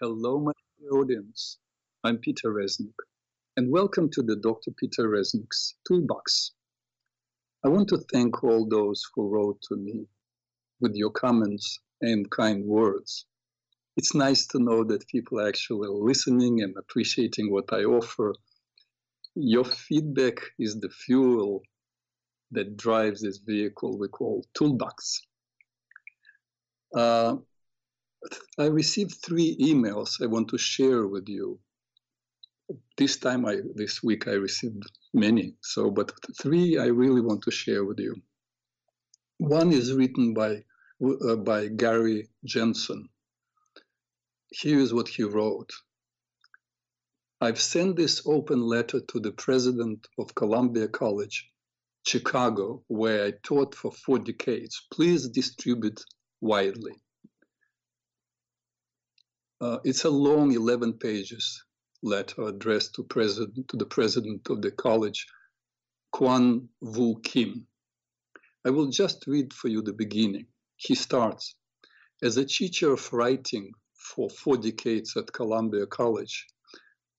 Hello, my audience. I'm Peter Reznik, and welcome to the Dr. Peter Reznik's Toolbox. I want to thank all those who wrote to me with your comments and kind words. It's nice to know that people are actually listening and appreciating what I offer. Your feedback is the fuel that drives this vehicle we call Toolbox. Uh, I received three emails I want to share with you. This time, I this week, I received many. So, but three I really want to share with you. One is written by uh, by Gary Jensen. Here is what he wrote. I've sent this open letter to the president of Columbia College, Chicago, where I taught for four decades. Please distribute widely. Uh, it's a long 11 pages letter addressed to president to the president of the college, Kwan Woo Kim. I will just read for you the beginning. He starts As a teacher of writing for four decades at Columbia College,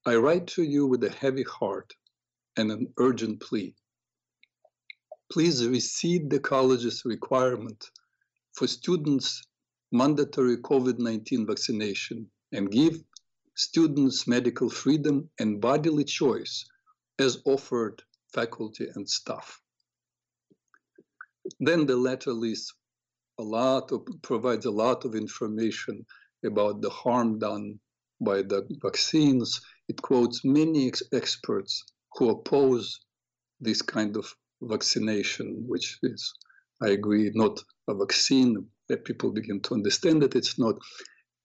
I write to you with a heavy heart and an urgent plea. Please recede the college's requirement for students mandatory COVID 19 vaccination and give students medical freedom and bodily choice as offered faculty and staff. Then the letter lists a lot of, provides a lot of information about the harm done by the vaccines. It quotes many ex- experts who oppose this kind of vaccination, which is, I agree, not a vaccine, that people begin to understand that it's not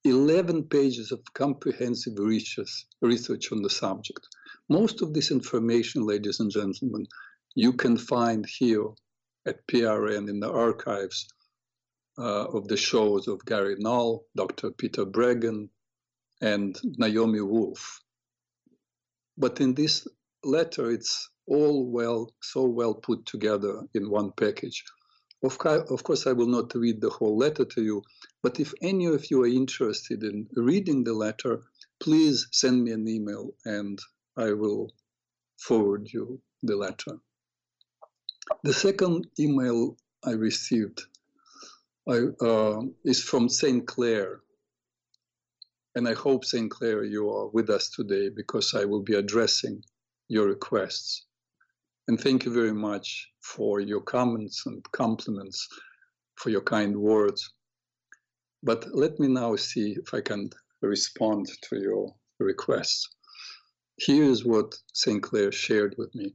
11 pages of comprehensive research, on the subject. Most of this information, ladies and gentlemen, you can find here at PRN in the archives uh, of the shows of Gary Null, Dr. Peter Breggin, and Naomi Wolf. But in this letter, it's all well, so well put together in one package. Of, of course, I will not read the whole letter to you, but if any of you are interested in reading the letter, please send me an email and I will forward you the letter. The second email I received I, uh, is from St. Clair. And I hope, St. Clair, you are with us today because I will be addressing your requests. And thank you very much for your comments and compliments, for your kind words. But let me now see if I can respond to your requests. Here is what St. Clair shared with me.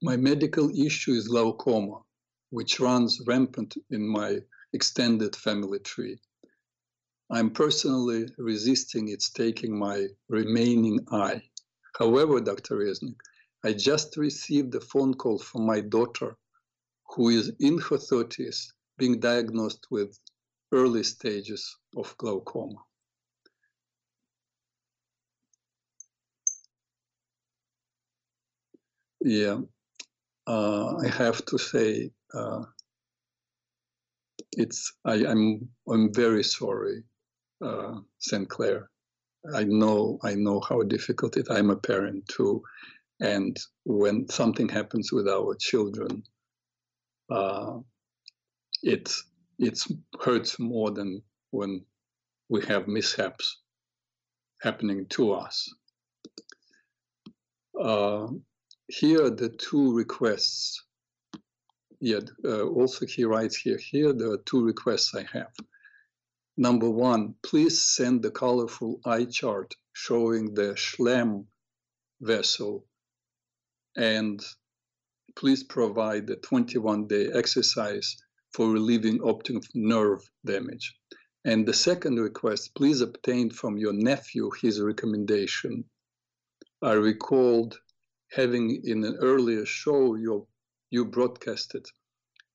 My medical issue is glaucoma, which runs rampant in my extended family tree. I'm personally resisting its taking my remaining eye. However, Dr. Reznik, I just received a phone call from my daughter, who is in her 30s, being diagnosed with early stages of glaucoma. Yeah, uh, I have to say, uh, it's I, am I'm, I'm very sorry, uh, St. Clair. I know I know how difficult it. I'm a parent too, and when something happens with our children, uh, it hurts more than when we have mishaps happening to us. Uh, here are the two requests. Yeah, uh, also he writes here, here there are two requests I have. Number one, please send the colorful eye chart showing the Schlemm vessel and please provide a 21 day exercise for relieving optic nerve damage. And the second request, please obtain from your nephew his recommendation. I recalled having in an earlier show you, you broadcasted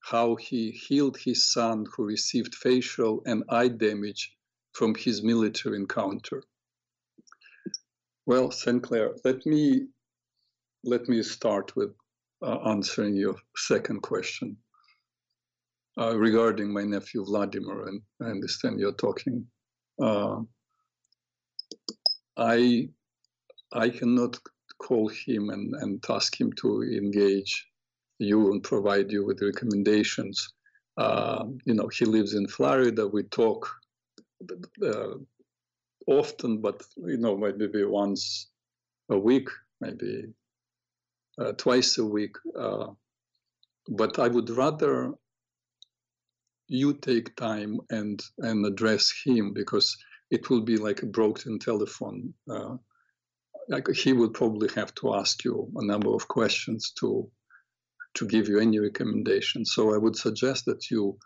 how he healed his son who received facial and eye damage from his military encounter. Well, St. Clair, let me let me start with uh, answering your second question uh, regarding my nephew Vladimir. And I understand you're talking uh, I I cannot call him and, and ask him to engage you and provide you with recommendations. Uh, you know, he lives in Florida. We talk uh, often, but you know, maybe once a week, maybe uh, twice a week. Uh, but I would rather you take time and and address him because it will be like a broken telephone. Uh, like he will probably have to ask you a number of questions to to give you any recommendation. So I would suggest that you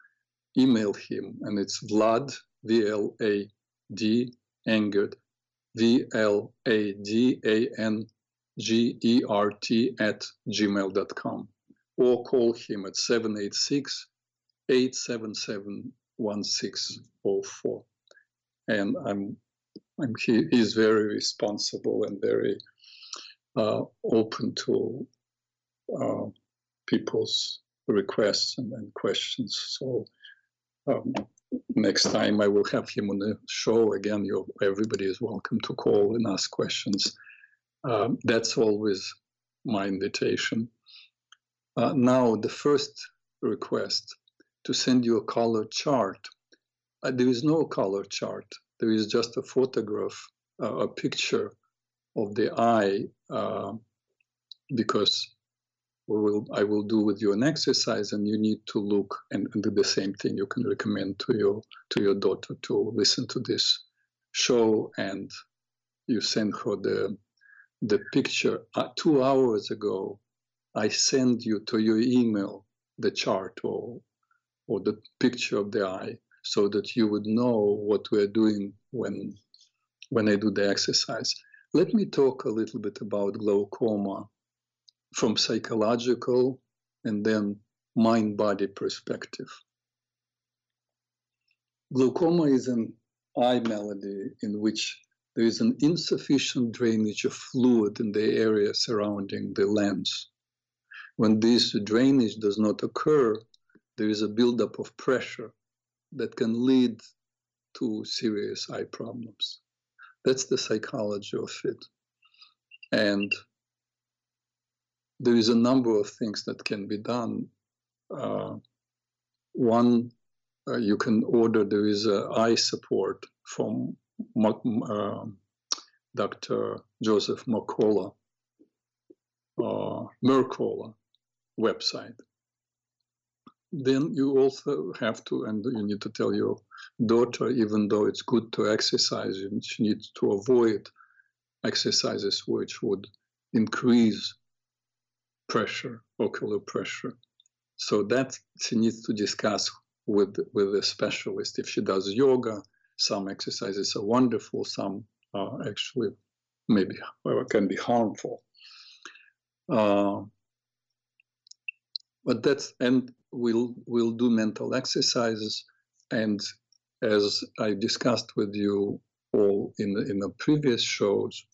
email him, and it's Vlad V L A D Engert V L A D A N G E R T at gmail.com or call him at 786 877 1604. And I'm, I'm he, he's very responsible and very uh, open to uh, people's requests and, and questions. So um, next time I will have him on the show again. You, everybody is welcome to call and ask questions. Um, that's always my invitation. Uh, now, the first request to send you a color chart. Uh, there is no color chart. There is just a photograph, uh, a picture of the eye, uh, because we will I will do with you an exercise, and you need to look and, and, do the same thing. You can recommend to your to your daughter to listen to this show, and you send her the the picture. Uh, two hours ago, I send you to your email the chart or or the picture of the eye so that you would know what we're doing when when I do the exercise. Let me talk a little bit about glaucoma from psychological and then mind body perspective. Glaucoma is an eye malady in which there is an insufficient drainage of fluid in the area surrounding the lens. When this drainage does not occur, there is a buildup of pressure that can lead to serious eye problems. That's the psychology of it. And there is a number of things that can be done. Uh, one, uh, you can order, there is eye support from Dr. Joseph Mercola, uh, Mercola website then you also have to, and you need to tell your daughter, even though it's good to exercise, she needs to avoid exercises which would increase pressure, ocular pressure. So that she needs to discuss with with a specialist. If she does yoga, some exercises. Are wonderful, some are actually maybe can be harmful. Uh, but that's and we'll we'll do mental exercises. And as i discussed with you all in the, in the previous shows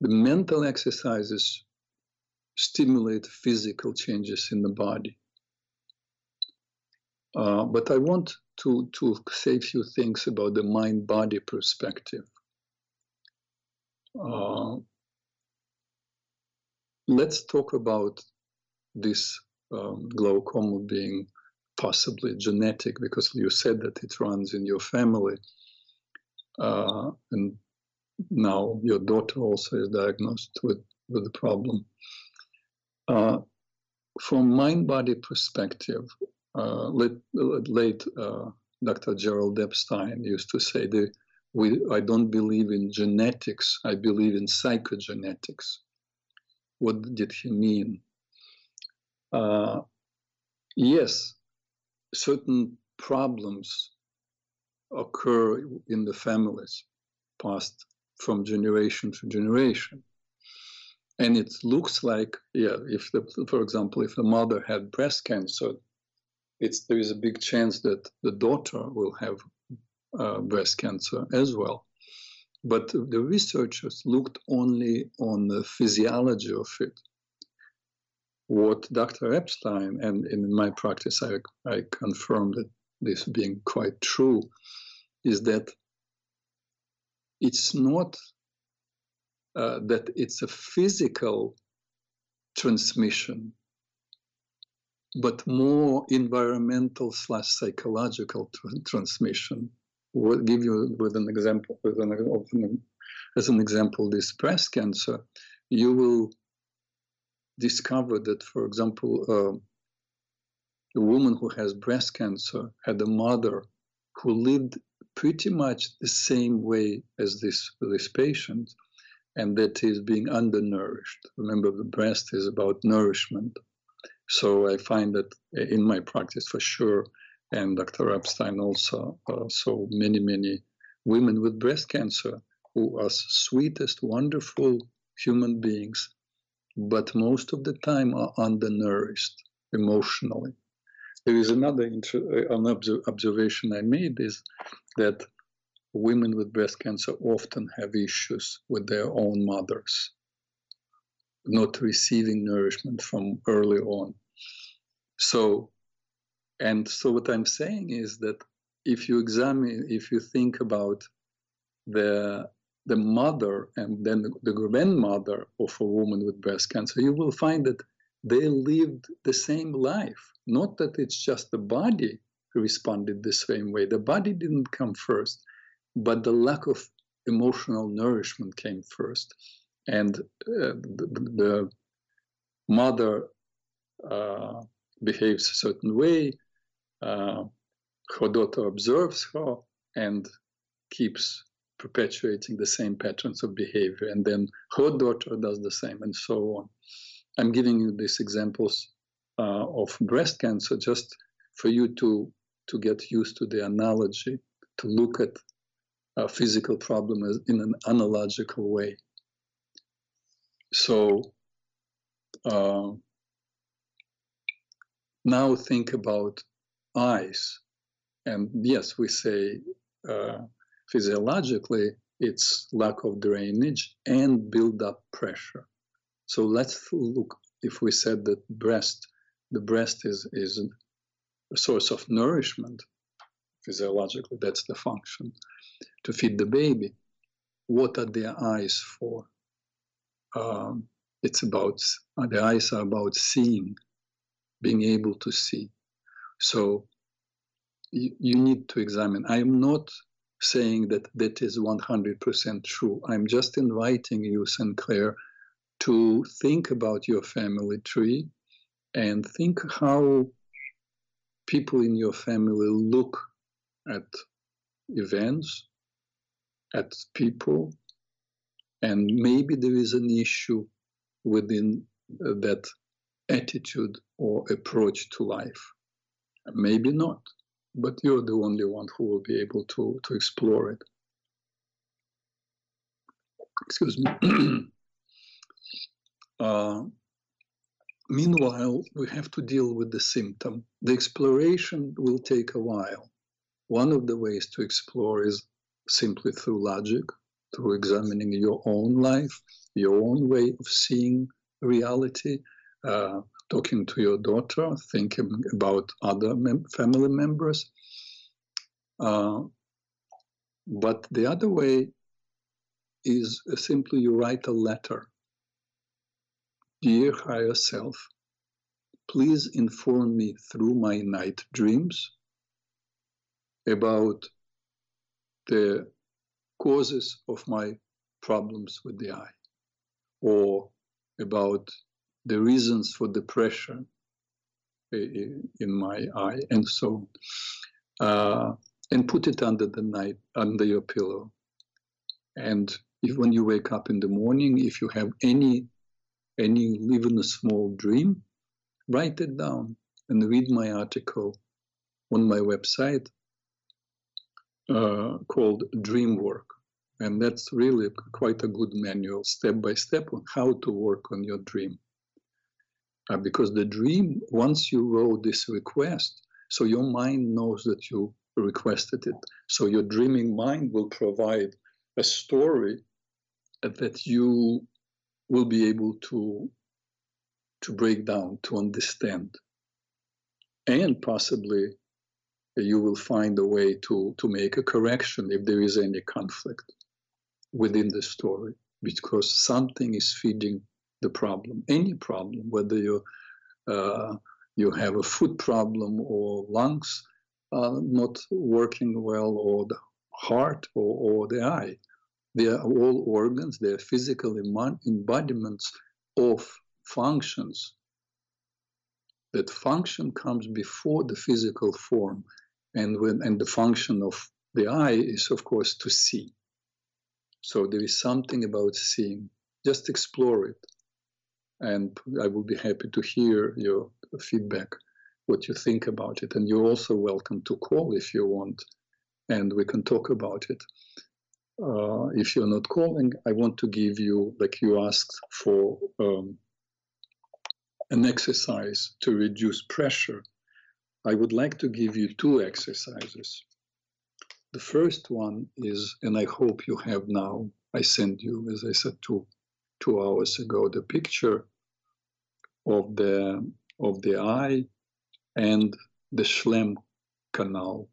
the mental exercises stimulate physical changes in the body uh, but i want to to say a few things about the mind body perspective uh, let's talk about this um, glaucoma being possibly genetic because you said that it runs in your family. Uh, and now your daughter also is diagnosed with, with the problem. Uh, from mind-body perspective, uh, late, late uh, Dr. Gerald Epstein used to say that we, I don't believe in genetics, I believe in psychogenetics. What did he mean? uh, yes, certain problems occur in the families passed from generation to generation. And it looks like, yeah, if the, for example, if a mother had breast cancer, it's there is a big chance that the daughter will have uh, breast cancer as well. But the researchers looked only on the physiology of it what Dr. Epstein, and in my practice, I, I confirmed that this being quite true, is that it's not uh, that it's a physical transmission, but more environmental slash psychological tr- transmission. We'll give you with an example, with an, as an example, this breast cancer. You will discover that, for example, uh, a woman who has breast cancer had a mother who lived pretty much the same way as this this patient, and that is being undernourished. Remember, the breast is about nourishment. So I find that in my practice for sure, and Dr. Epstein also, uh, so many, many women with breast cancer who are sweetest, wonderful human beings, but most of the time are undernourished emotionally. There is another uh, an observation I made is that women with breast cancer often have issues with their own mothers, not receiving nourishment from early on. So, and so what I'm saying is that if you examine, if you think about the the mother and then the grandmother of a woman with breast cancer, you will find that they lived the same life. Not that it's just the body responded the same way. The body didn't come first but the lack of emotional nourishment came first. And uh, the, the, mother uh, behaves a certain way, uh, her daughter observes her and keeps perpetuating the same patterns of behavior. And then her daughter does the same, and so on. I'm giving you these examples uh, of breast cancer just for you to, to get used to the analogy, to look at a physical problem in an analogical way. So uh, now think about eyes. And yes, we say uh, physiologically it's lack of drainage and build up pressure. So let's look if we said that breast, the breast is, is a source of nourishment physiologically, that's the function to feed the baby. What are their eyes for? Um, it's about uh, the eyes are about seeing, being able to see. So you, you need to examine. I am not saying that that is 100% true. I'm just inviting you, Sinclair, to think about your family tree and think how people in your family look at events, at people, and maybe there is an issue within uh, that attitude or approach to life. Maybe not, but you're the only one who will be able to, to explore it. Excuse me. uh, meanwhile, we have to deal with the symptom. The exploration will take a while. One of the ways to explore is simply through logic, through examining your own life, your own way of seeing reality, uh, talking to your daughter, thinking about other mem- family members. Uh, but the other way is simply you write a letter. Dear higher self, please inform me through my night dreams about the causes of my problems with the eye or about the reasons for the pressure in my eye and so on. Uh, and put it under the night, under your pillow. And if when you wake up in the morning, if you have any, any even a small dream, write it down and read my article on my website uh, called Dream Work. And that's really quite a good manual, step by step, on how to work on your dream. Uh, because the dream, once you wrote this request, so your mind knows that you requested it. So your dreaming mind will provide a story that you will be able to to break down, to understand, and possibly you will find a way to, to make a correction if there is any conflict within the story, because something is feeding the problem, any problem, whether you uh, you have a foot problem or lungs uh, not working well, or the heart or, or the eye. They are all organs, they are physical embodiments of functions. That function comes before the physical form. And when and the function of the eye is of course to see. So there is something about seeing. Just explore it and I will be happy to hear your feedback, what you think about it. And you're also welcome to call if you want, and we can talk about it. Uh, if you're not calling, I want to give you, like you asked for, um, an exercise to reduce pressure. I would like to give you two exercises. The first one is, and I hope you have now, I sent you, as I said, two two hours ago the picture of the of the eye and the Schlemm canal.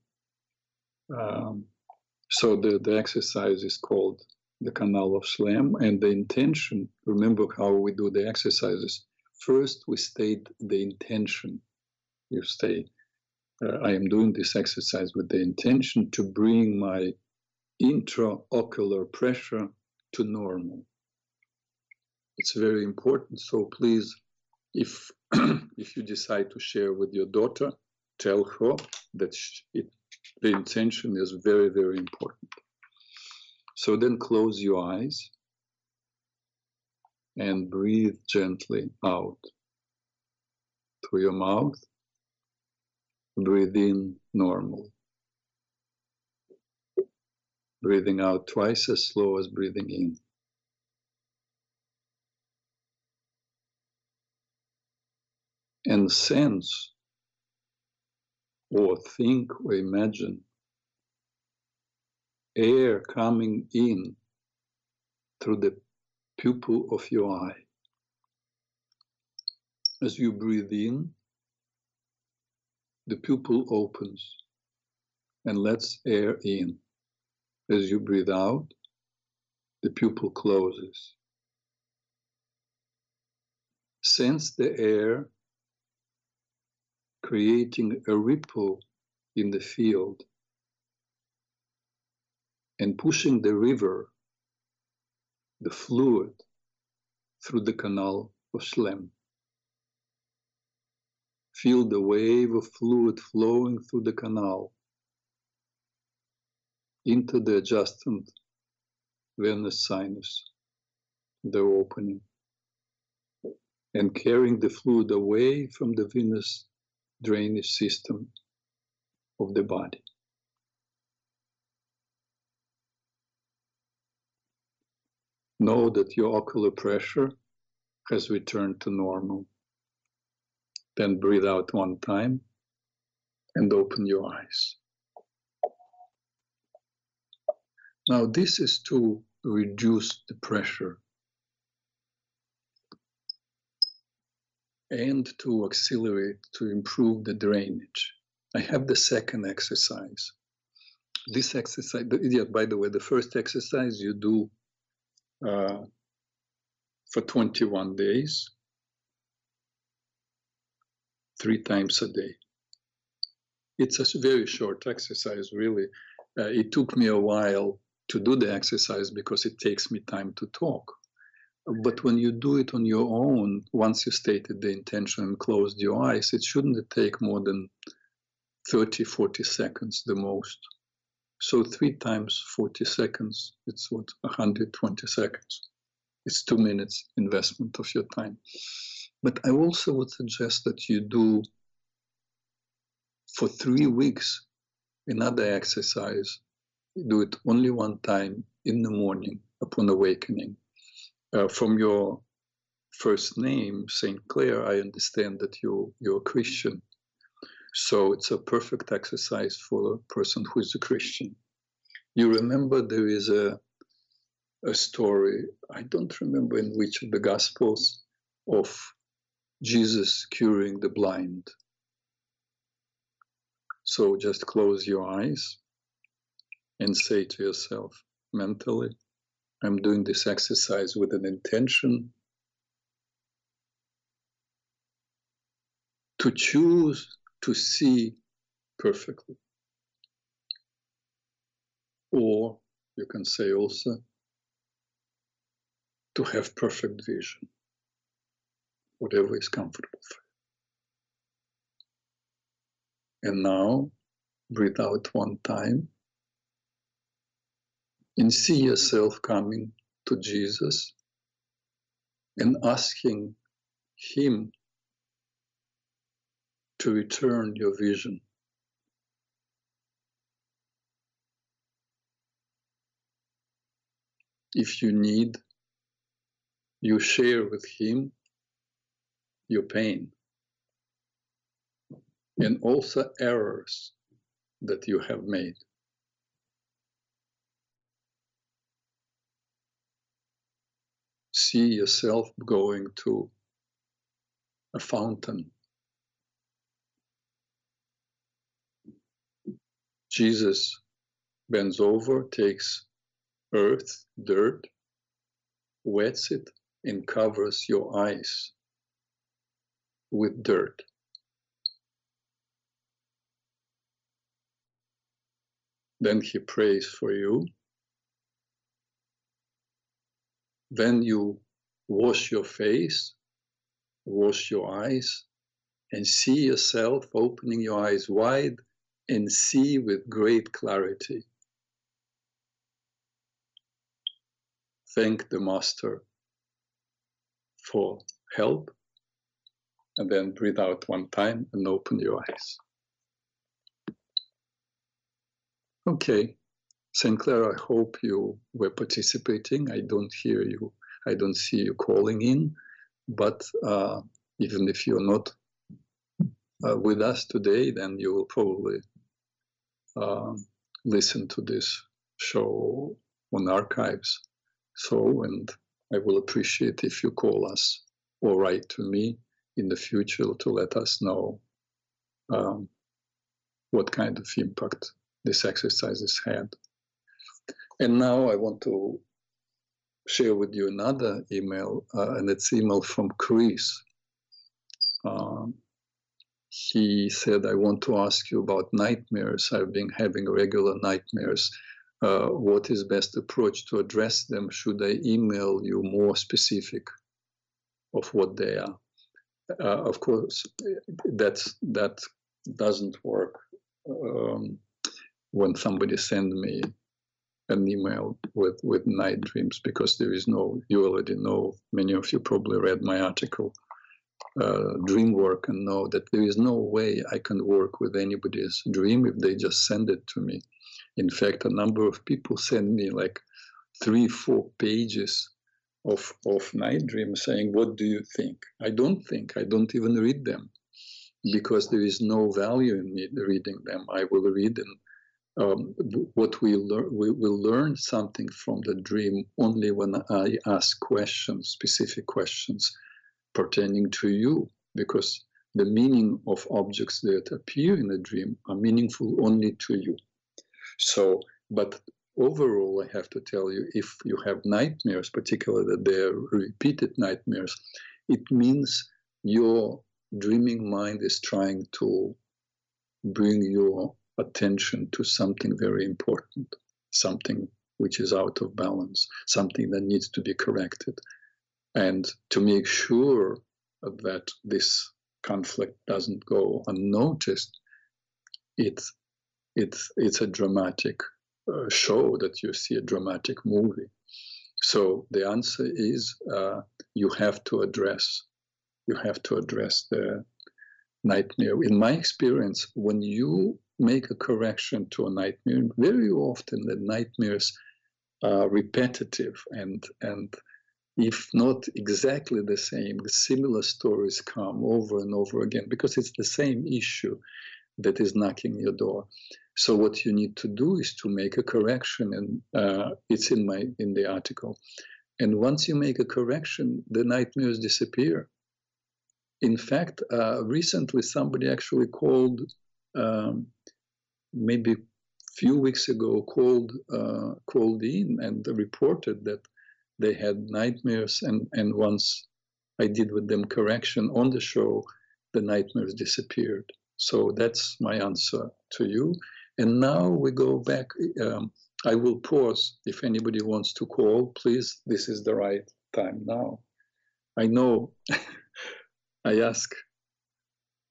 Um, so the, the exercise is called the canal of Schlemm, and the intention. Remember how we do the exercises. First, we state the intention. You say, uh, "I am doing this exercise with the intention to bring my intraocular pressure to normal." it's very important. So please, if if you decide to share with your daughter, tell her that it, the intention is very very important. So then close your eyes and breathe gently out through your mouth. Breathe in normal. Breathing out twice as slow as breathing in. and sense or think or imagine air coming in through the pupil of your eye. As you breathe in, the pupil opens and lets air in. As you breathe out, the pupil closes. Sense the air creating a ripple in the field and pushing the river, the fluid, through the canal of Schlemm. Feel the wave of fluid flowing through the canal into the adjacent venous sinus, the opening, and carrying the fluid away from the venous drainage system of the body. Know that your ocular pressure has returned to normal. Then breathe out one time and open your eyes. Now, this is to reduce the pressure and to accelerate, to improve the drainage. I have the second exercise. This exercise, yeah, by the way, the first exercise you do uh, for 21 days, three times a day. It's a very short exercise, really. Uh, it took me a while to do the exercise because it takes me time to talk. But when you do it on your own, once you stated the intention and closed your eyes, it shouldn't take more than 30, 40 seconds the most. So three times 40 seconds, it's what, 120 seconds. It's two minutes investment of your time. But I also would suggest that you do for three weeks another exercise. do it only one time in the morning upon awakening uh, from your first name, Saint Clare, I understand that you you're a Christian. So it's a perfect exercise for a person who is a Christian. You remember there is a a story, I don't remember in which of the Gospels, of Jesus curing the blind. So just close your eyes and say to yourself mentally, I'm doing this exercise with an intention to choose to see perfectly. Or you can say also to have perfect vision, whatever is comfortable for you. And now breathe out one time and see yourself coming to Jesus and asking Him to return your vision. If you need, you share with Him your pain. And also errors that you have made. See yourself going to a fountain. Jesus bends over, takes earth, dirt, wets it, and covers your eyes with dirt. Then he prays for you. Then you wash your face, wash your eyes, and see yourself opening your eyes wide and see with great clarity. Thank the Master for help, and then breathe out one time and open your eyes. Okay, St. Clair, I hope you were participating. I don't hear you, I don't see you calling in, but uh, even if you're not uh, with us today, then you will probably uh, listen to this show on archives. So, and I will appreciate if you call us or write to me in the future to let us know um, what kind of impact this exercise has had. And now I want to share with you another email, uh, and it's email from Chris. Um, he said, I want to ask you about nightmares. I've been having regular nightmares. Uh, what is best approach to address them? Should I email you more specific of what they are? Uh, of course, that's, that doesn't work um, when somebody send me an email with, with night dreams because there is no, you already know, many of you probably read my article uh, dream work and know that there is no way I can work with anybody's dream if they just send it to me. In fact, a number of people send me like three, four pages of, of night dreams saying, What do you think? I don't think, I don't even read them because there is no value in me reading them. I will read and um, what we learn, we will learn something from the dream only when I ask questions, specific questions pertaining to you because the meaning of objects that appear in a dream are meaningful only to you. So, but overall, I have to tell you if you have nightmares, particularly that they are repeated nightmares, it means your dreaming mind is trying to bring your attention to something very important, something which is out of balance, something that needs to be corrected. And to make sure that this conflict doesn't go unnoticed, it's, it's, it's a dramatic uh, show that you see a dramatic movie. So the answer is uh, you have to address, you have to address the nightmare. In my experience, when you make a correction to a nightmare, very often the nightmares are repetitive and and if not exactly the same, similar stories come over and over again because it's the same issue that is knocking your door. So what you need to do is to make a correction, and uh, it's in my in the article. And once you make a correction, the nightmares disappear. In fact, uh, recently somebody actually called um, maybe few weeks ago called uh, called in and reported that they had nightmares and and once I did with them correction on the show, the nightmares disappeared. So that's my answer to you. And now we go back. Um, I will pause. If anybody wants to call, please, this is the right time now. I know I ask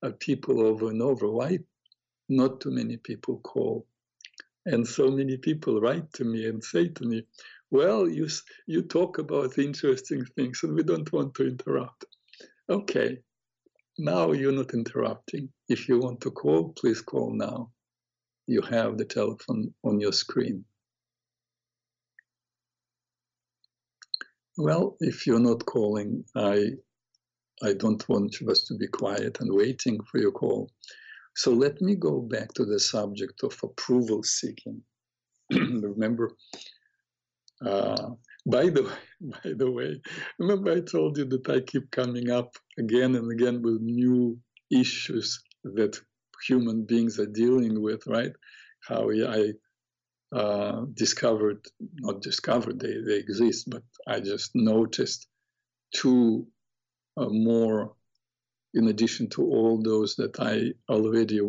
uh, people over and over why not too many people call. And so many people write to me and say to me, well, you, you talk about interesting things and we don't want to interrupt. Okay, now you're not interrupting. If you want to call, please call now. You have the telephone on your screen. Well, if you're not calling, I I don't want us to be quiet and waiting for your call. So let me go back to the subject of approval seeking. remember, uh, by the by the way, remember I told you that I keep coming up again and again with new issues that human beings are dealing with, right? How I uh, discovered, not discovered, they, they exist, but I just noticed two uh, more in addition to all those that I already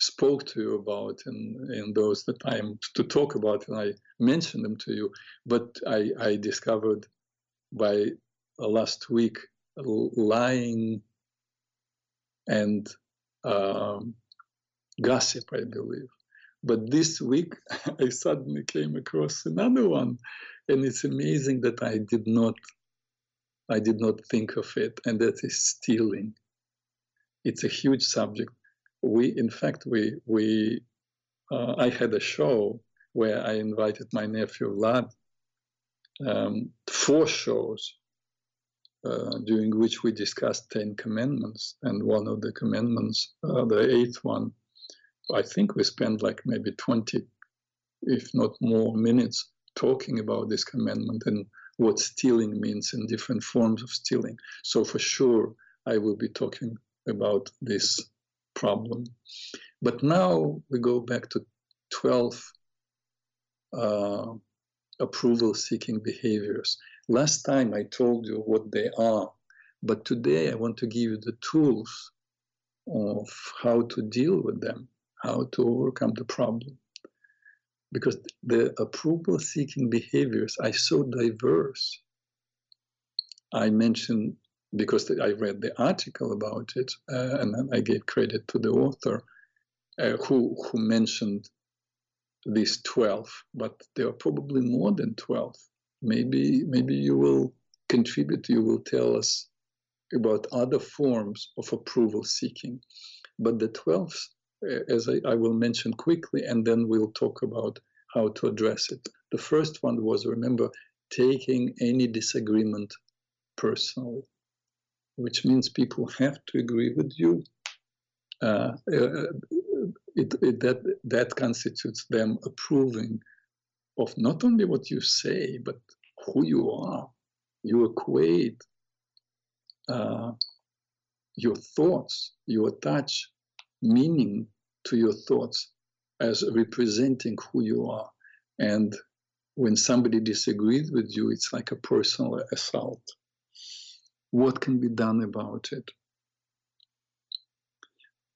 spoke to you about and, and those that I'm to talk about, and I mentioned them to you. But I, I discovered by last week lying and um, gossip, I believe. But this week, I suddenly came across another one, and it's amazing that I did not I did not think of it, and that is stealing. It's a huge subject. We, in fact, we we uh, I had a show where I invited my nephew Vlad. Um, four shows uh, during which we discussed Ten Commandments, and one of the commandments, uh, the eighth one, I think we spent like maybe twenty, if not more, minutes talking about this commandment and what stealing means in different forms of stealing. So for sure, I will be talking about this problem. But now we go back to 12 uh, approval seeking behaviors. Last time I told you what they are, but today I want to give you the tools of how to deal with them, how to overcome the problem because the approval seeking behaviors are so diverse. I mentioned because I read the article about it, uh, and I gave credit to the author uh, who who mentioned these twelve, but there are probably more than twelve. Maybe maybe you will contribute. You will tell us about other forms of approval seeking, but the twelve as I, I, will mention quickly, and then we'll talk about how to address it. The first one was, remember, taking any disagreement personally, which means people have to agree with you. Uh, uh, it, it, that, that constitutes them approving of not only what you say, but who you are. You equate uh, your thoughts, you attach meaning to your thoughts as representing who you are. And when somebody disagrees with you, it's like a personal assault. What can be done about it?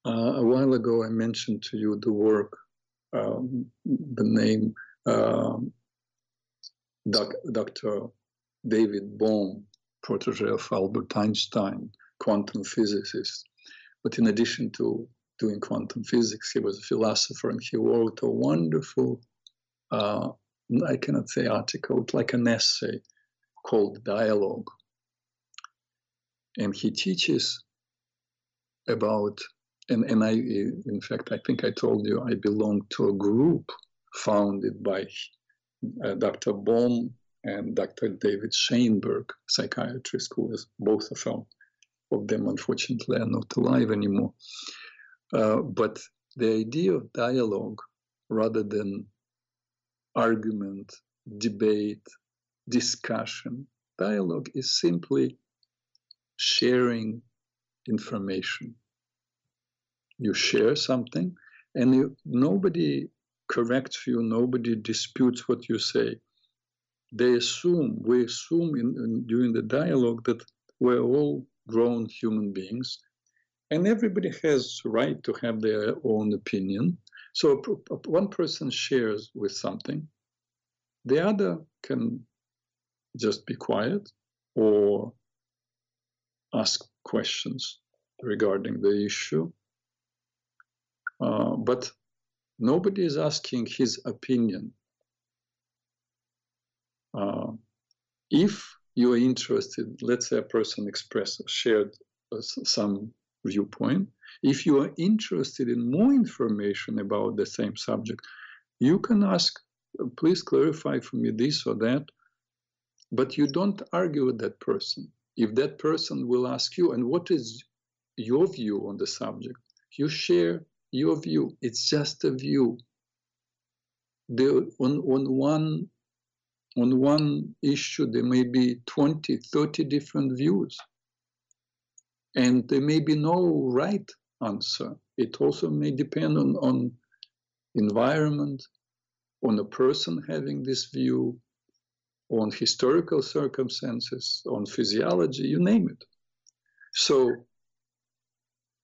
Uh, a while ago, I mentioned to you the work, um, the name um, doc, Dr. David Bohm, protege of Albert Einstein, quantum physicist. But in addition to doing quantum physics. He was a philosopher and he wrote a wonderful, uh, I cannot say article, like an essay called Dialogue. And he teaches about, and, and I, in fact, I think I told you I belong to a group founded by uh, Dr. Bohm and Dr. David Shainberg, psychiatrist, who is both of them, of them unfortunately are not alive anymore. Uh, but the idea of dialogue rather than argument, debate, discussion, dialogue is simply sharing information. You share something, and you, nobody corrects you, nobody disputes what you say. They assume, we assume in, in, during the dialogue that we're all grown human beings, and everybody has right to have their own opinion. So one person shares with something, the other can just be quiet or ask questions regarding the issue. Uh, but nobody is asking his opinion. Uh, if you are interested, let's say a person expressed, shared uh, some viewpoint. If you are interested in more information about the same subject, you can ask, please clarify for me this or that, but you don't argue with that person. If that person will ask you, and what is your view on the subject, you share your view. It's just a view. The, on, on one on one issue there may be 20 30 different views and there may be no right answer it also may depend on, on environment on a person having this view on historical circumstances on physiology you name it so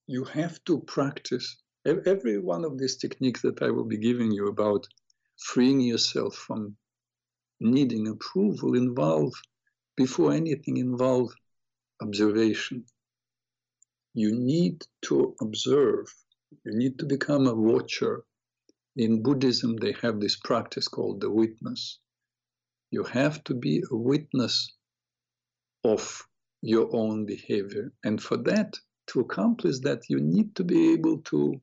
you have to practice every one of these techniques that i will be giving you about freeing yourself from needing approval involve, before anything, involve observation. You need to observe. You need to become a watcher. In Buddhism, they have this practice called the witness. You have to be a witness of your own behavior. And for that, to accomplish that, you need to be able to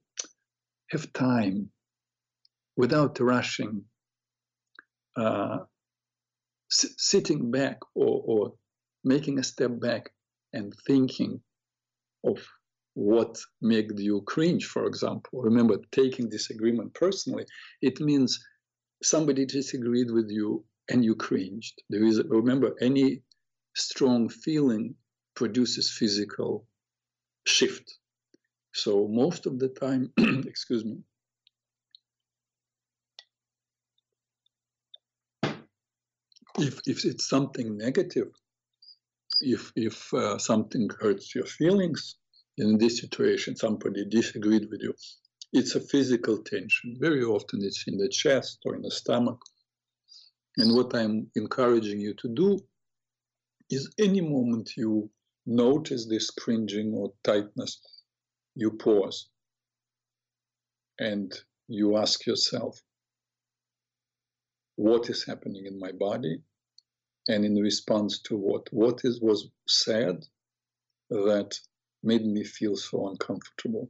have time without rushing, uh, sitting back or, or making a step back and thinking of what made you cringe, for example. Remember, taking disagreement personally, it means somebody disagreed with you and you cringed. There is, remember, any strong feeling produces physical shift. So most of the time, excuse me, if if it's something negative, if if uh, something hurts your feelings in this situation, somebody disagreed with you, it's a physical tension. Very often it's in the chest or in the stomach. And what I'm encouraging you to do is any moment you notice this cringing or tightness, you pause and you ask yourself, what is happening in my body? And in response to what? What is was said that made me feel so uncomfortable?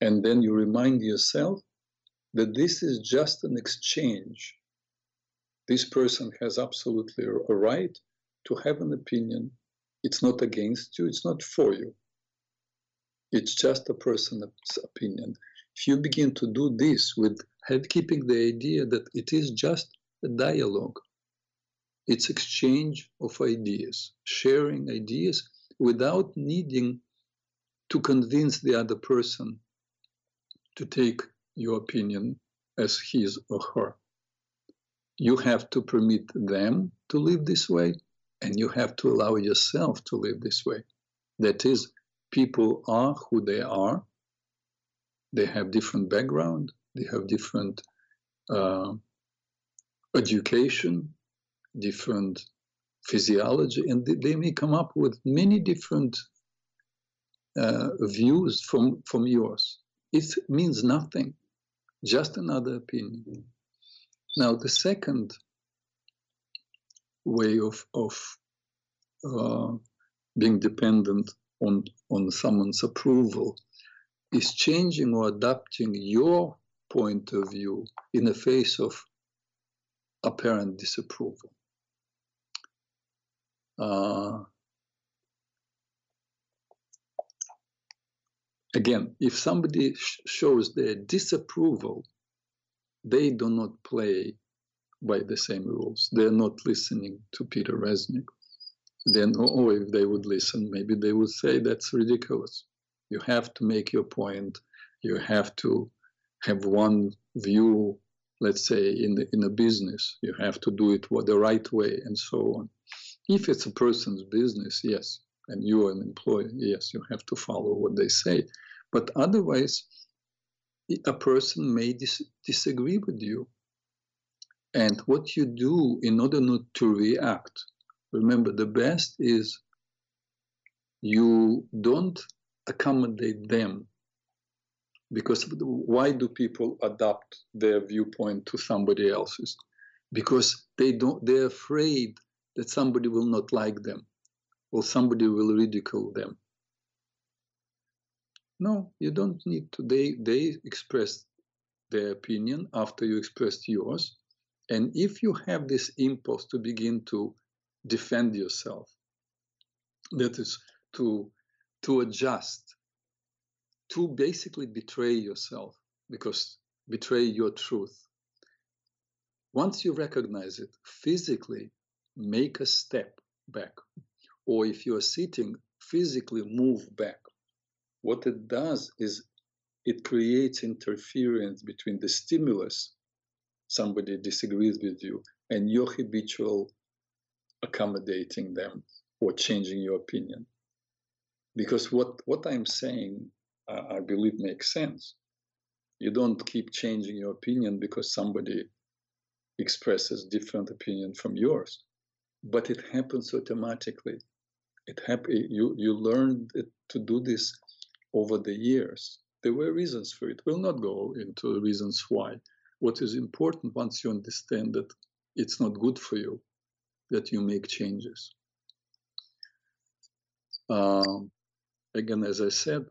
And then you remind yourself that this is just an exchange. This person has absolutely a right to have an opinion. It's not against you. It's not for you it's just a person's opinion if you begin to do this with have keeping the idea that it is just a dialogue. It's exchange of ideas, sharing ideas without needing to convince the other person to take your opinion as his or her. You have to permit them to live this way, and you have to allow yourself to live this way. That is, people are who they are. They have different background, they have different uh, education, different physiology, and they may come up with many different uh, views from, from yours. It means nothing, just another opinion. Now, the second way of, of uh, being dependent on, on someone's approval is changing or adapting your point of view in the face of apparent disapproval. Uh, again, if somebody sh- shows their disapproval, they do not play by the same rules. They're not listening to Peter Reznik. Then, or if they would listen, maybe they would say that's ridiculous. You have to make your point. You have to have one view, let's say in the, in a business, you have to do it the right way and so on. If it's a person's business, yes, and you are an employee, yes, you have to follow what they say. But otherwise, a person may dis- disagree with you. And what you do in order not to react, remember the best is you don't accommodate them. Because why do people adapt their viewpoint to somebody else's? Because they don't they're afraid that somebody will not like them or somebody will ridicule them. No you don't need to. They they express their opinion after you expressed yours. And if you have this impulse to begin to defend yourself. That is to to adjust to basically betray yourself because betray your truth. Once you recognize it physically make a step back. Or if you're sitting physically move back. What it does is it creates interference between the stimulus somebody disagrees with you and your habitual accommodating them or changing your opinion. Because what what i'm saying uh, i believe makes sense. You don't keep changing your opinion because somebody expresses different opinion from yours. But it happens automatically. It happen you you learned to do this over the years. There were reasons for it. We'll not go into the reasons why. What is important once you understand that it's not good for you that you make changes um, again, as I said,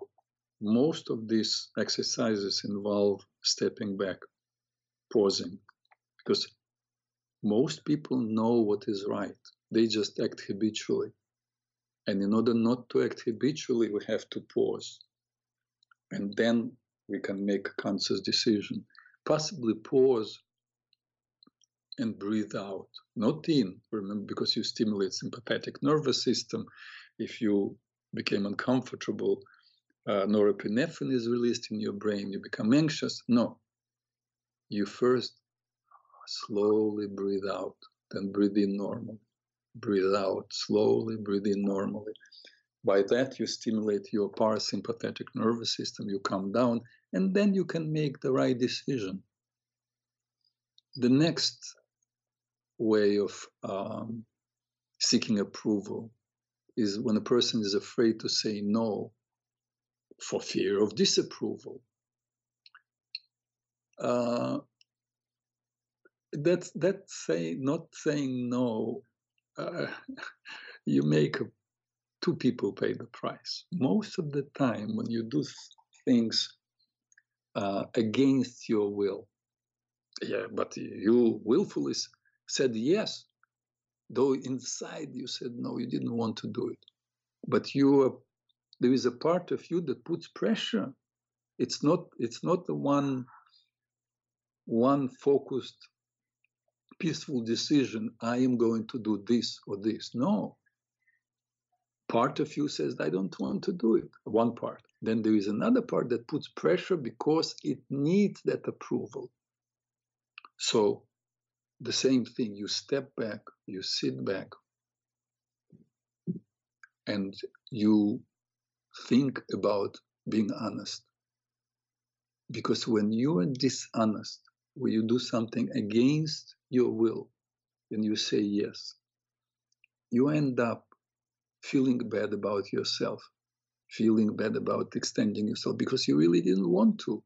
most of these exercises involve stepping back, pausing, because most people know what is right. They just act habitually. And in order not to act habitually, we have to pause. And then we can make a conscious decision. Possibly pause and breathe out, not in, remember, because you stimulate sympathetic nervous system. If you became uncomfortable, uh, norepinephrine is released in your brain, you become anxious. No. You first slowly breathe out, then breathe in normally. Breathe out slowly, breathe in normally. By that, you stimulate your parasympathetic nervous system, you calm down, and then you can make the right decision. The next way of um, seeking approval is when a person is afraid to say no for fear of disapproval. Uh, that's that say not saying no. Uh, you make two people pay the price most of the time when you do things uh, against your will. Yeah, but you willfully said yes though inside you said no you didn't want to do it. But you there is a part of you that puts pressure. It's not it's not the one one focused peaceful decision i am going to do this or this. No. Part of you says i don't want to do it. One part. Then there is another part that puts pressure because it needs that approval. So the same thing. You step back, you sit back, and you think about being honest. Because when you are dishonest, when you do something against your will, and you say yes, you end up feeling bad about yourself, feeling bad about extending yourself because you really didn't want to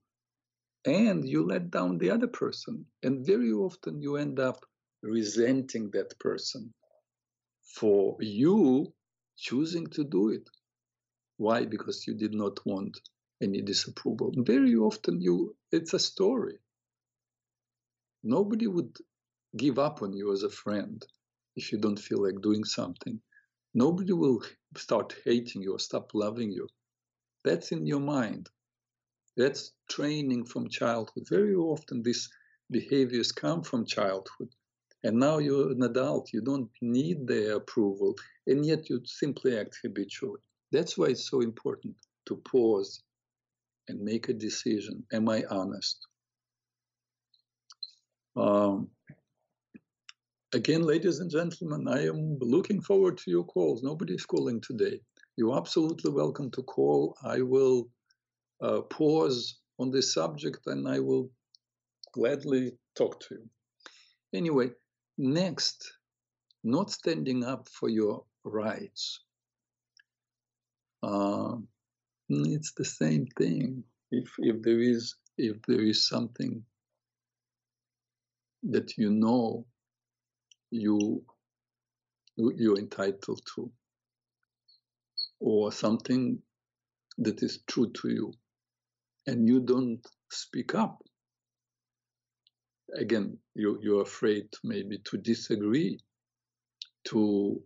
and you let down the other person. And very often you end up resenting that person for you choosing to do it. Why? Because you did not want any disapproval. Very often you it's a story. Nobody would give up on you as a friend if you don't feel like doing something. Nobody will start hating you or stop loving you. That's in your mind. That's training from childhood. Very often these behaviors come from childhood. And now you're an adult, you don't need their approval, and yet you simply act habitually. That's why it's so important to pause and make a decision. Am I honest? Um, again, ladies and gentlemen, I am looking forward to your calls. Nobody's calling today. You're absolutely welcome to call. I will uh, pause on this subject and I will gladly talk to you. Anyway, next, not standing up for your rights. Uh, it's the same thing. If if there is if there is something that you know you you're entitled to, or something that is true to you, and you don't speak up. Again, you you're afraid maybe to disagree, to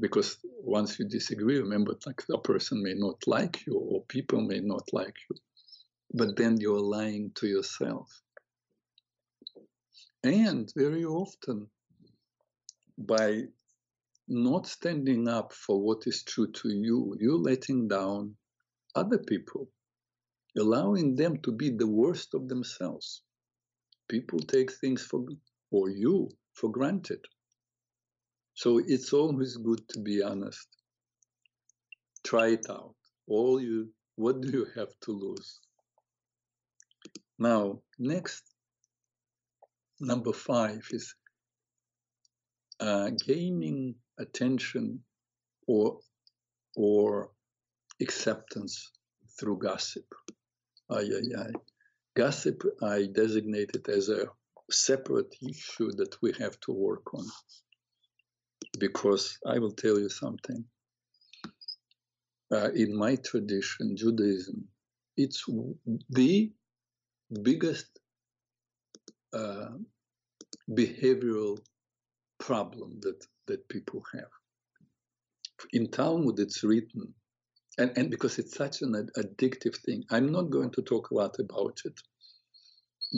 because once you disagree, remember, like a person may not like you, or people may not like you, but then you're lying to yourself. And very often, by not standing up for what is true to you, you're letting down other people, allowing them to be the worst of themselves. People take things for, or you, for granted. So it's always good to be honest. Try it out. All you, what do you have to lose? Now, next, number five is uh, gaining attention or or acceptance through gossip. Ay, ay, ay. Gossip I designate it as a separate issue that we have to work on because I will tell you something. Uh, in my tradition, Judaism, it's the biggest uh, behavioral problem that, that people have. In Talmud, it's written, and, and because it's such an addictive thing, I'm not going to talk a lot about it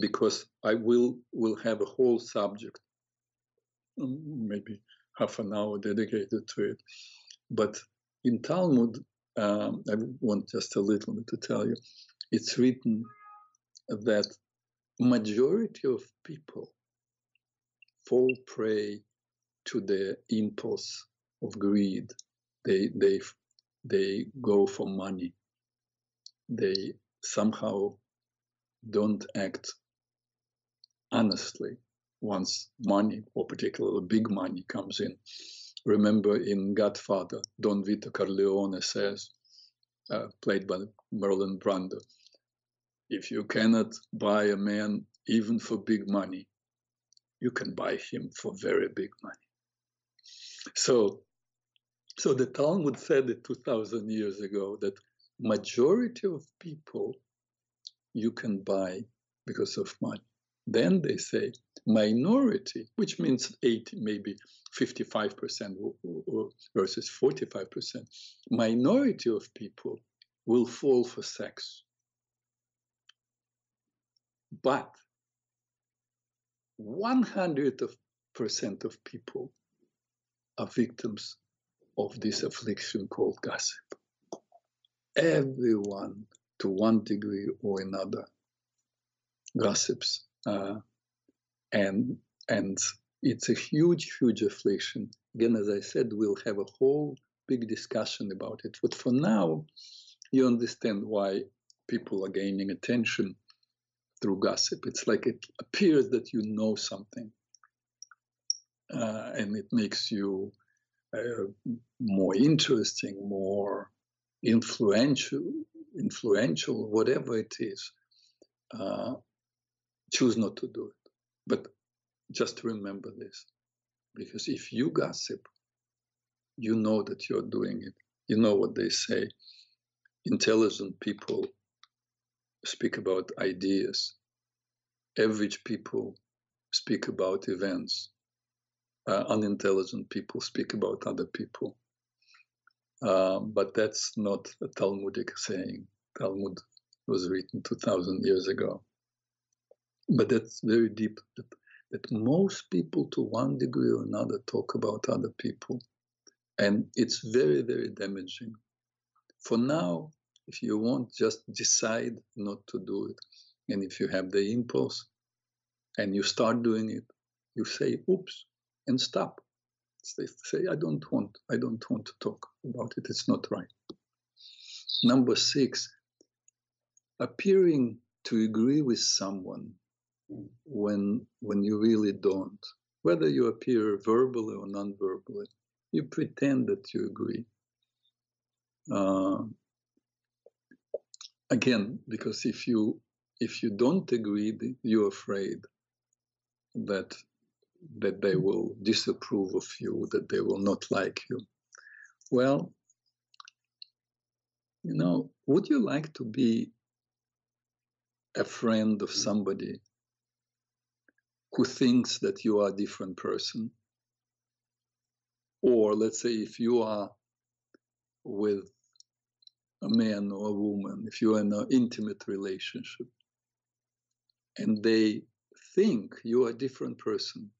because I will will have a whole subject, um, maybe half an hour dedicated to it. But in Talmud, um, I want just a little bit to tell you, it's written that majority of people fall prey to the impulse of greed. They they they go for money. They somehow don't act honestly once money, or particularly big money, comes in. Remember in Godfather, Don Vito Corleone says, uh, played by Marlon Brando, if you cannot buy a man even for big money, you can buy him for very big money. So, so the Talmud said it 2,000 years ago that majority of people you can buy because of money. Then they say minority, which means 80, maybe 55% versus 45%, minority of people will fall for sex. But 100% of people are victims of this affliction called gossip. Everyone, to one degree or another, gossips uh, and and it's a huge, huge affliction. Again, as I said, we'll have a whole big discussion about it. But for now, you understand why people are gaining attention through gossip. It's like it appears that you know something, uh, and it makes you more interesting, more influential, influential, whatever it is. Uh, choose not to do it. But just remember this because if you gossip, you know that you're doing it. You know what they say. Intelligent people speak about ideas, average people speak about events, uh, unintelligent people speak about other people. Uh, but that's not a Talmudic saying. Talmud was written 2,000 years ago but that's very deep that, that most people to one degree or another talk about other people and it's very very damaging for now if you want just decide not to do it and if you have the impulse and you start doing it, you say, oops, and stop. Say, I don't want, I don't want to talk about it. It's not right. Number six, appearing to agree with someone when when you really don't. Whether you appear verbally or non-verbally, you pretend that you agree. Uh, again, because if you if you don't agree, you're afraid that that they will disapprove of you, that they will not like you. Well, you know, would you like to be a friend of somebody who thinks that you are a different person? Or let's say if you are with a man or a woman, if you're in an intimate relationship, and they think you're a different person.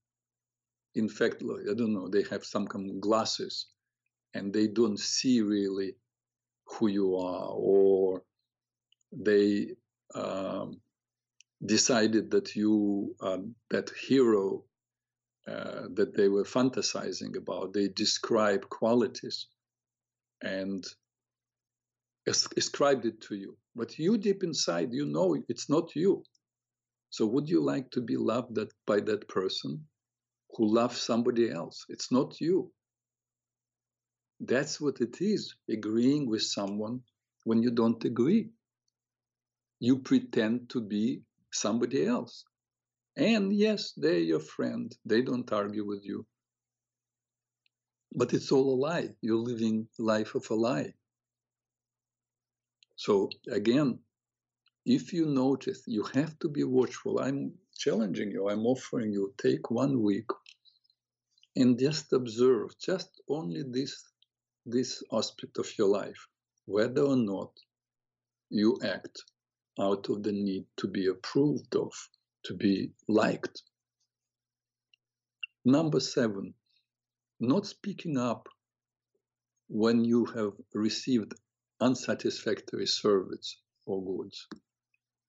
In fact, I don't know, they have some kind of glasses and they don't see really who you are, or they um, decided that you, um, that hero uh, that they were fantasizing about, they describe qualities and ascribed it to you. But you deep inside, you know it's not you. So would you like to be loved that, by that person who loves somebody else? It's not you. That's what it is, agreeing with someone when you don't agree. You pretend to be somebody else. And yes, they're your friend. They don't argue with you. But it's all a lie. You're living life of a lie. So again, if you notice, you have to be watchful. I'm challenging you, I'm offering you, take one week and just observe just only this, this aspect of your life, whether or not you act out of the need to be approved of, to be liked. Number seven, not speaking up when you have received unsatisfactory service or goods.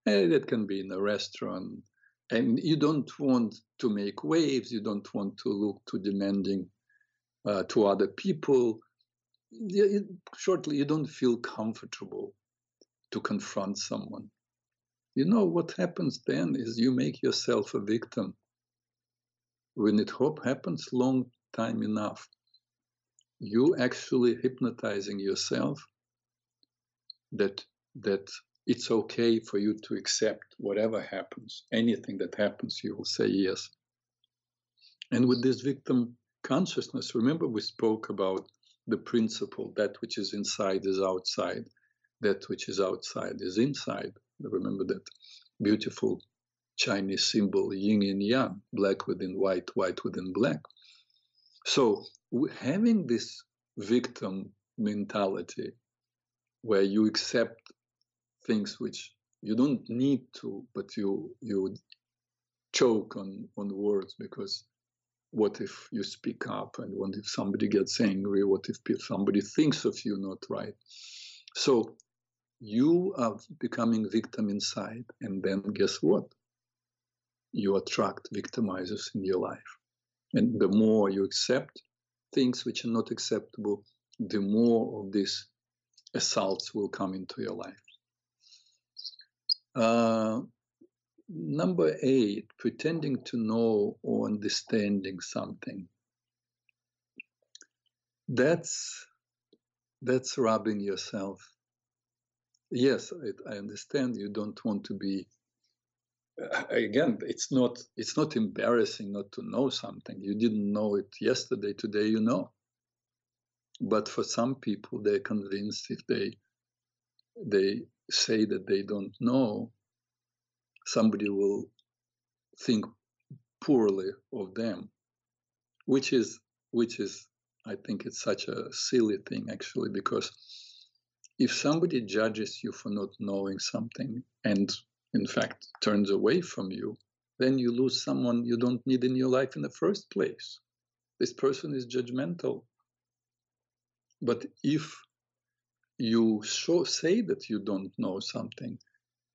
And it can be in a restaurant. And you don't want to make waves, you don't want to look too demanding uh, to other people. You, shortly, you don't feel comfortable to confront someone. You know what happens then is you make yourself a victim. When it happens long time enough, you actually hypnotizing yourself that that it's okay for you to accept whatever happens, anything that happens, you will say yes. And with this victim consciousness, remember we spoke about the principle that which is inside is outside, that which is outside is inside. Remember that beautiful Chinese symbol yin and yang, black within white, white within black. So having this victim mentality where you accept things which you don't need to, but you you choke on on words because what if you speak up and what if somebody gets angry? What if somebody thinks of you not right? So you are becoming victim inside and then guess what? You attract victimizers in your life. And the more you accept things which are not acceptable the more of these assaults will come into your life uh, number eight, pretending to know or understanding something. That's that's robbing yourself. Yes, I, I understand you don't want to be. Uh, again, it's not it's not embarrassing not to know something. You didn't know it yesterday. Today, you know. But for some people, they're convinced if they they say that they don't know, somebody will think poorly of them, which is which is I think it's such a silly thing actually because if somebody judges you for not knowing something and in fact turns away from you, then you lose someone you don't need in your life in the first place. This person is judgmental. But if you show, say that you don't know something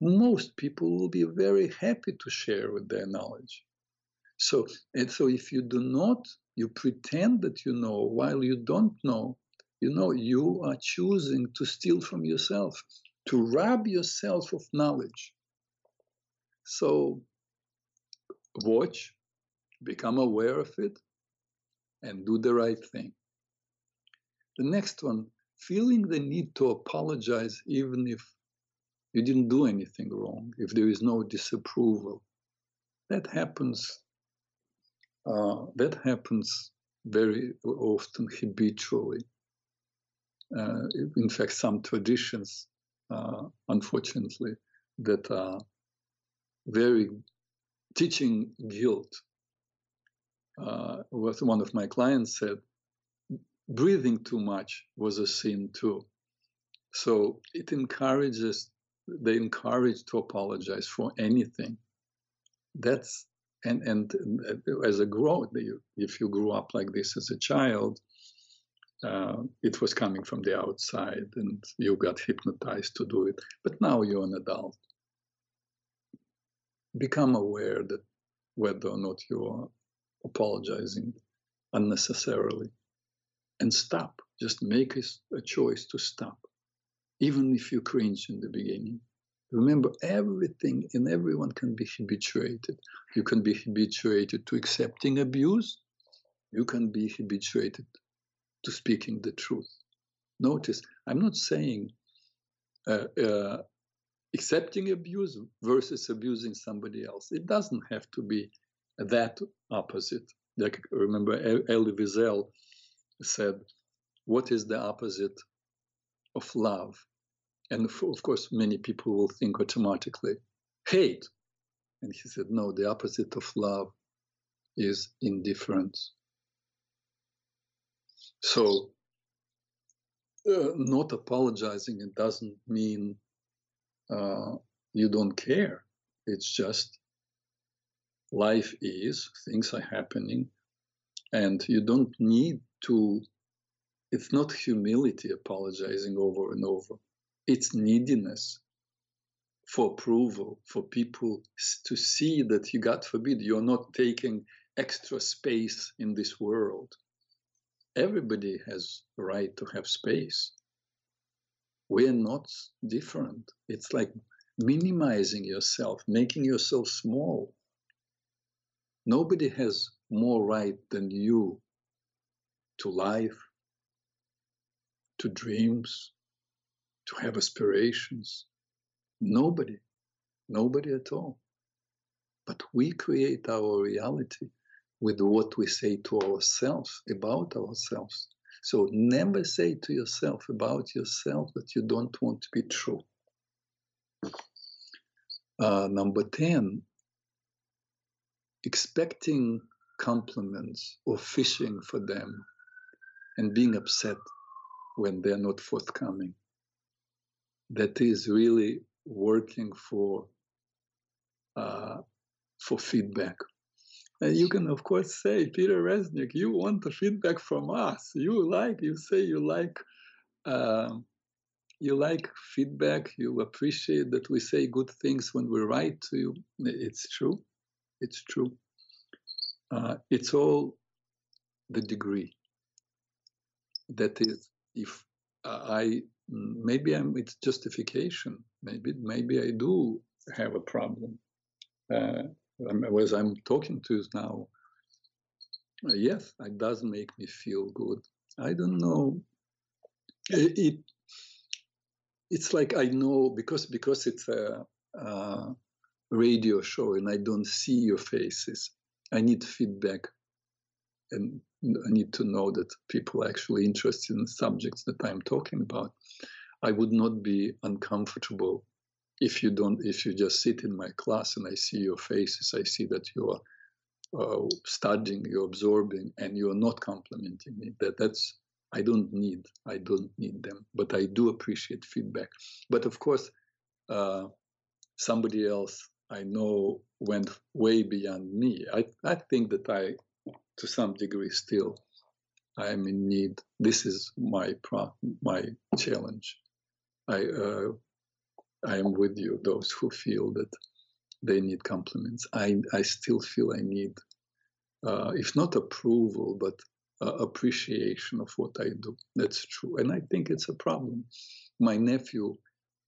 most people will be very happy to share with their knowledge. So, and so if you do not, you pretend that you know while you don't know, you know, you are choosing to steal from yourself, to rob yourself of knowledge. So watch, become aware of it, and do the right thing. The next one, feeling the need to apologize even if you didn't do anything wrong, if there is no disapproval. That happens. Uh, that happens very often habitually. Uh, in fact, some traditions, uh, unfortunately, that are very teaching guilt. Uh, what one of my clients said, breathing too much was a sin too. So it encourages, they encourage to apologize for anything. That's and and as a grow, if you grew up like this as a child, uh, it was coming from the outside, and you got hypnotized to do it. But now you're an adult. Become aware that whether or not you are apologizing unnecessarily and stop. Just make a, choice to stop, even if you cringe in the beginning. Remember, everything and everyone can be habituated. You can be habituated to accepting abuse. You can be habituated to speaking the truth. Notice, I'm not saying uh, uh, accepting abuse versus abusing somebody else. It doesn't have to be that opposite. Like remember, Elie Wiesel said, What is the opposite of love? And of course, many people will think automatically, hate. And he said, No, the opposite of love is indifference. So, uh, not apologizing, it doesn't mean uh, you don't care. It's just life is, things are happening, and you don't need to it's not humility apologizing over and over. It's neediness for approval for people to see that you god forbid you're not taking extra space in this world. Everybody has a right to have space. We're not different. It's like minimizing yourself making yourself small. Nobody has more right than you to life, to dreams, to have aspirations. Nobody, nobody at all. But we create our reality with what we say to ourselves about ourselves. So never say to yourself about yourself that you don't want to be true. Uh, number 10, expecting compliments or fishing for them and being upset when they're not forthcoming. That is really working for uh, for feedback. And you can, of course, say, Peter Reznik, you want the feedback from us. You like, you say you like, uh, you like feedback. You appreciate that we say good things when we write to you. It's true. It's true. Uh, it's all the degree that is if i maybe i'm it's justification. Maybe maybe i do have a problem. Uh, as i'm talking to you now uh, yes it does make me feel good. I don't know. It, it it's like i know because because it's a, a radio show and i don't see your faces. I need feedback. And I need to know that people are actually interested in the subjects that I'm talking about. I would not be uncomfortable if you don't if you just sit in my class and I see your faces, I see that you are uh, studying, you're absorbing, and you're not complimenting me. That that's I don't need I don't need them, but I do appreciate feedback. But of course, uh, somebody else I know went way beyond me. I I think that I to some degree still I am in need. This is my pro- my challenge. I uh, I am with you, those who feel that they need compliments. I, I still feel I need, uh, if not approval, but uh, appreciation of what I do. That's true. And I think it's a problem. My nephew,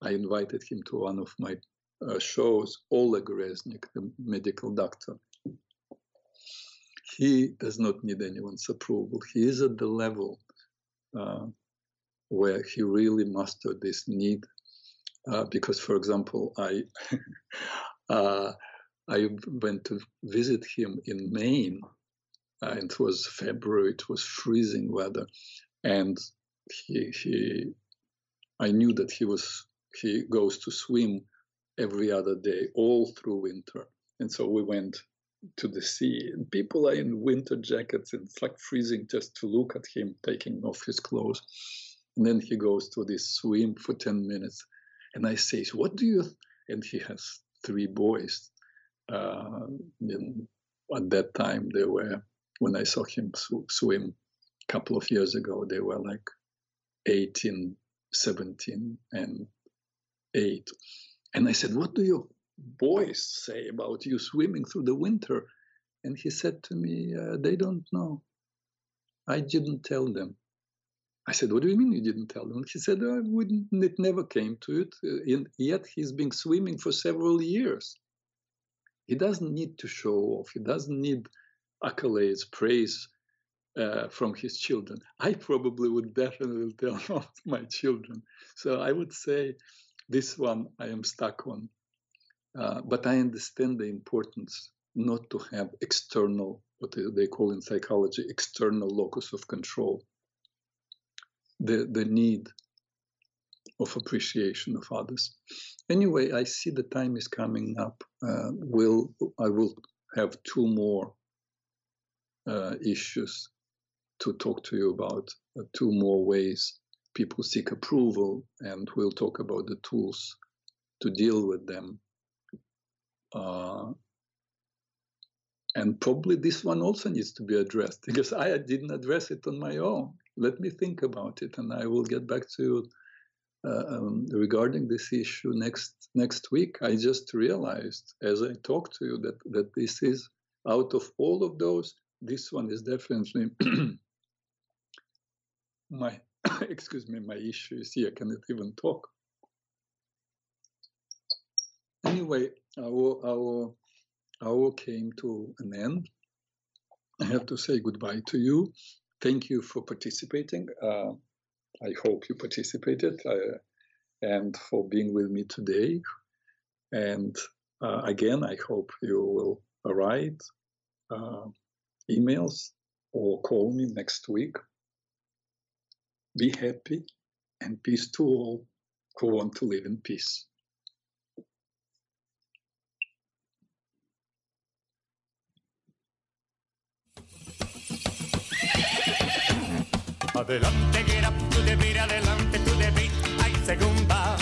I invited him to one of my uh, shows, Oleg Reznik, the medical doctor. He does not need anyone's approval. He is at the level uh, where he really mastered this need. Uh, because, for example, I uh, I went to visit him in Maine. Uh, it was February. It was freezing weather, and he he I knew that he was he goes to swim every other day all through winter, and so we went to the sea. And people are in winter jackets. And it's like freezing just to look at him taking off his clothes. And then he goes to this swim for 10 minutes. And i say what do you and he has three boys. Uh, at that time they were when i saw him sw- swim a couple of years ago they were like 18 17 and 8 and i said what do your boys say about you swimming through the winter? And he said to me, uh, They don't know. I didn't tell them. I said, What do you mean you didn't tell them? He said, oh, It never came to it. And yet he's been swimming for several years. He doesn't need to show off, he doesn't need accolades, praise uh, from his children. I probably would definitely tell my children. So I would say this one I am stuck on. Uh, but I understand the importance not to have external, what they call in psychology, external locus of control. The, the need of appreciation of others. Anyway, I see the time is coming up. Uh, will I will have two more uh, issues to talk to you about, uh, two more ways people seek approval, and we'll talk about the tools to deal with them uh, and probably this one also needs to be addressed because I didn't address it on my own. Let me think about it, and I will get back to you uh, um, regarding this issue next next week. I just realized as I talked to you that that this is out of all of those, this one is definitely my excuse me, my issue is here. I cannot even talk. Anyway, our our hour came to an end. I have to say goodbye to you. Thank you for participating. Uh, I hope you participated uh, and for being with me today. And uh, again, I hope you will write uh, emails or call me next week. Be happy and peace to all who want to live in peace. Adelante, get up, tú the beat, adelante, tú the beat, ay, segunda.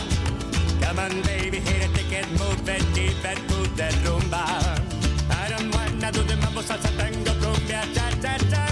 Come on, baby, here, take it, move it, keep it, to the rumba. I don't wanna do the mambo, salsa, tango, cumbia, cha, cha, cha.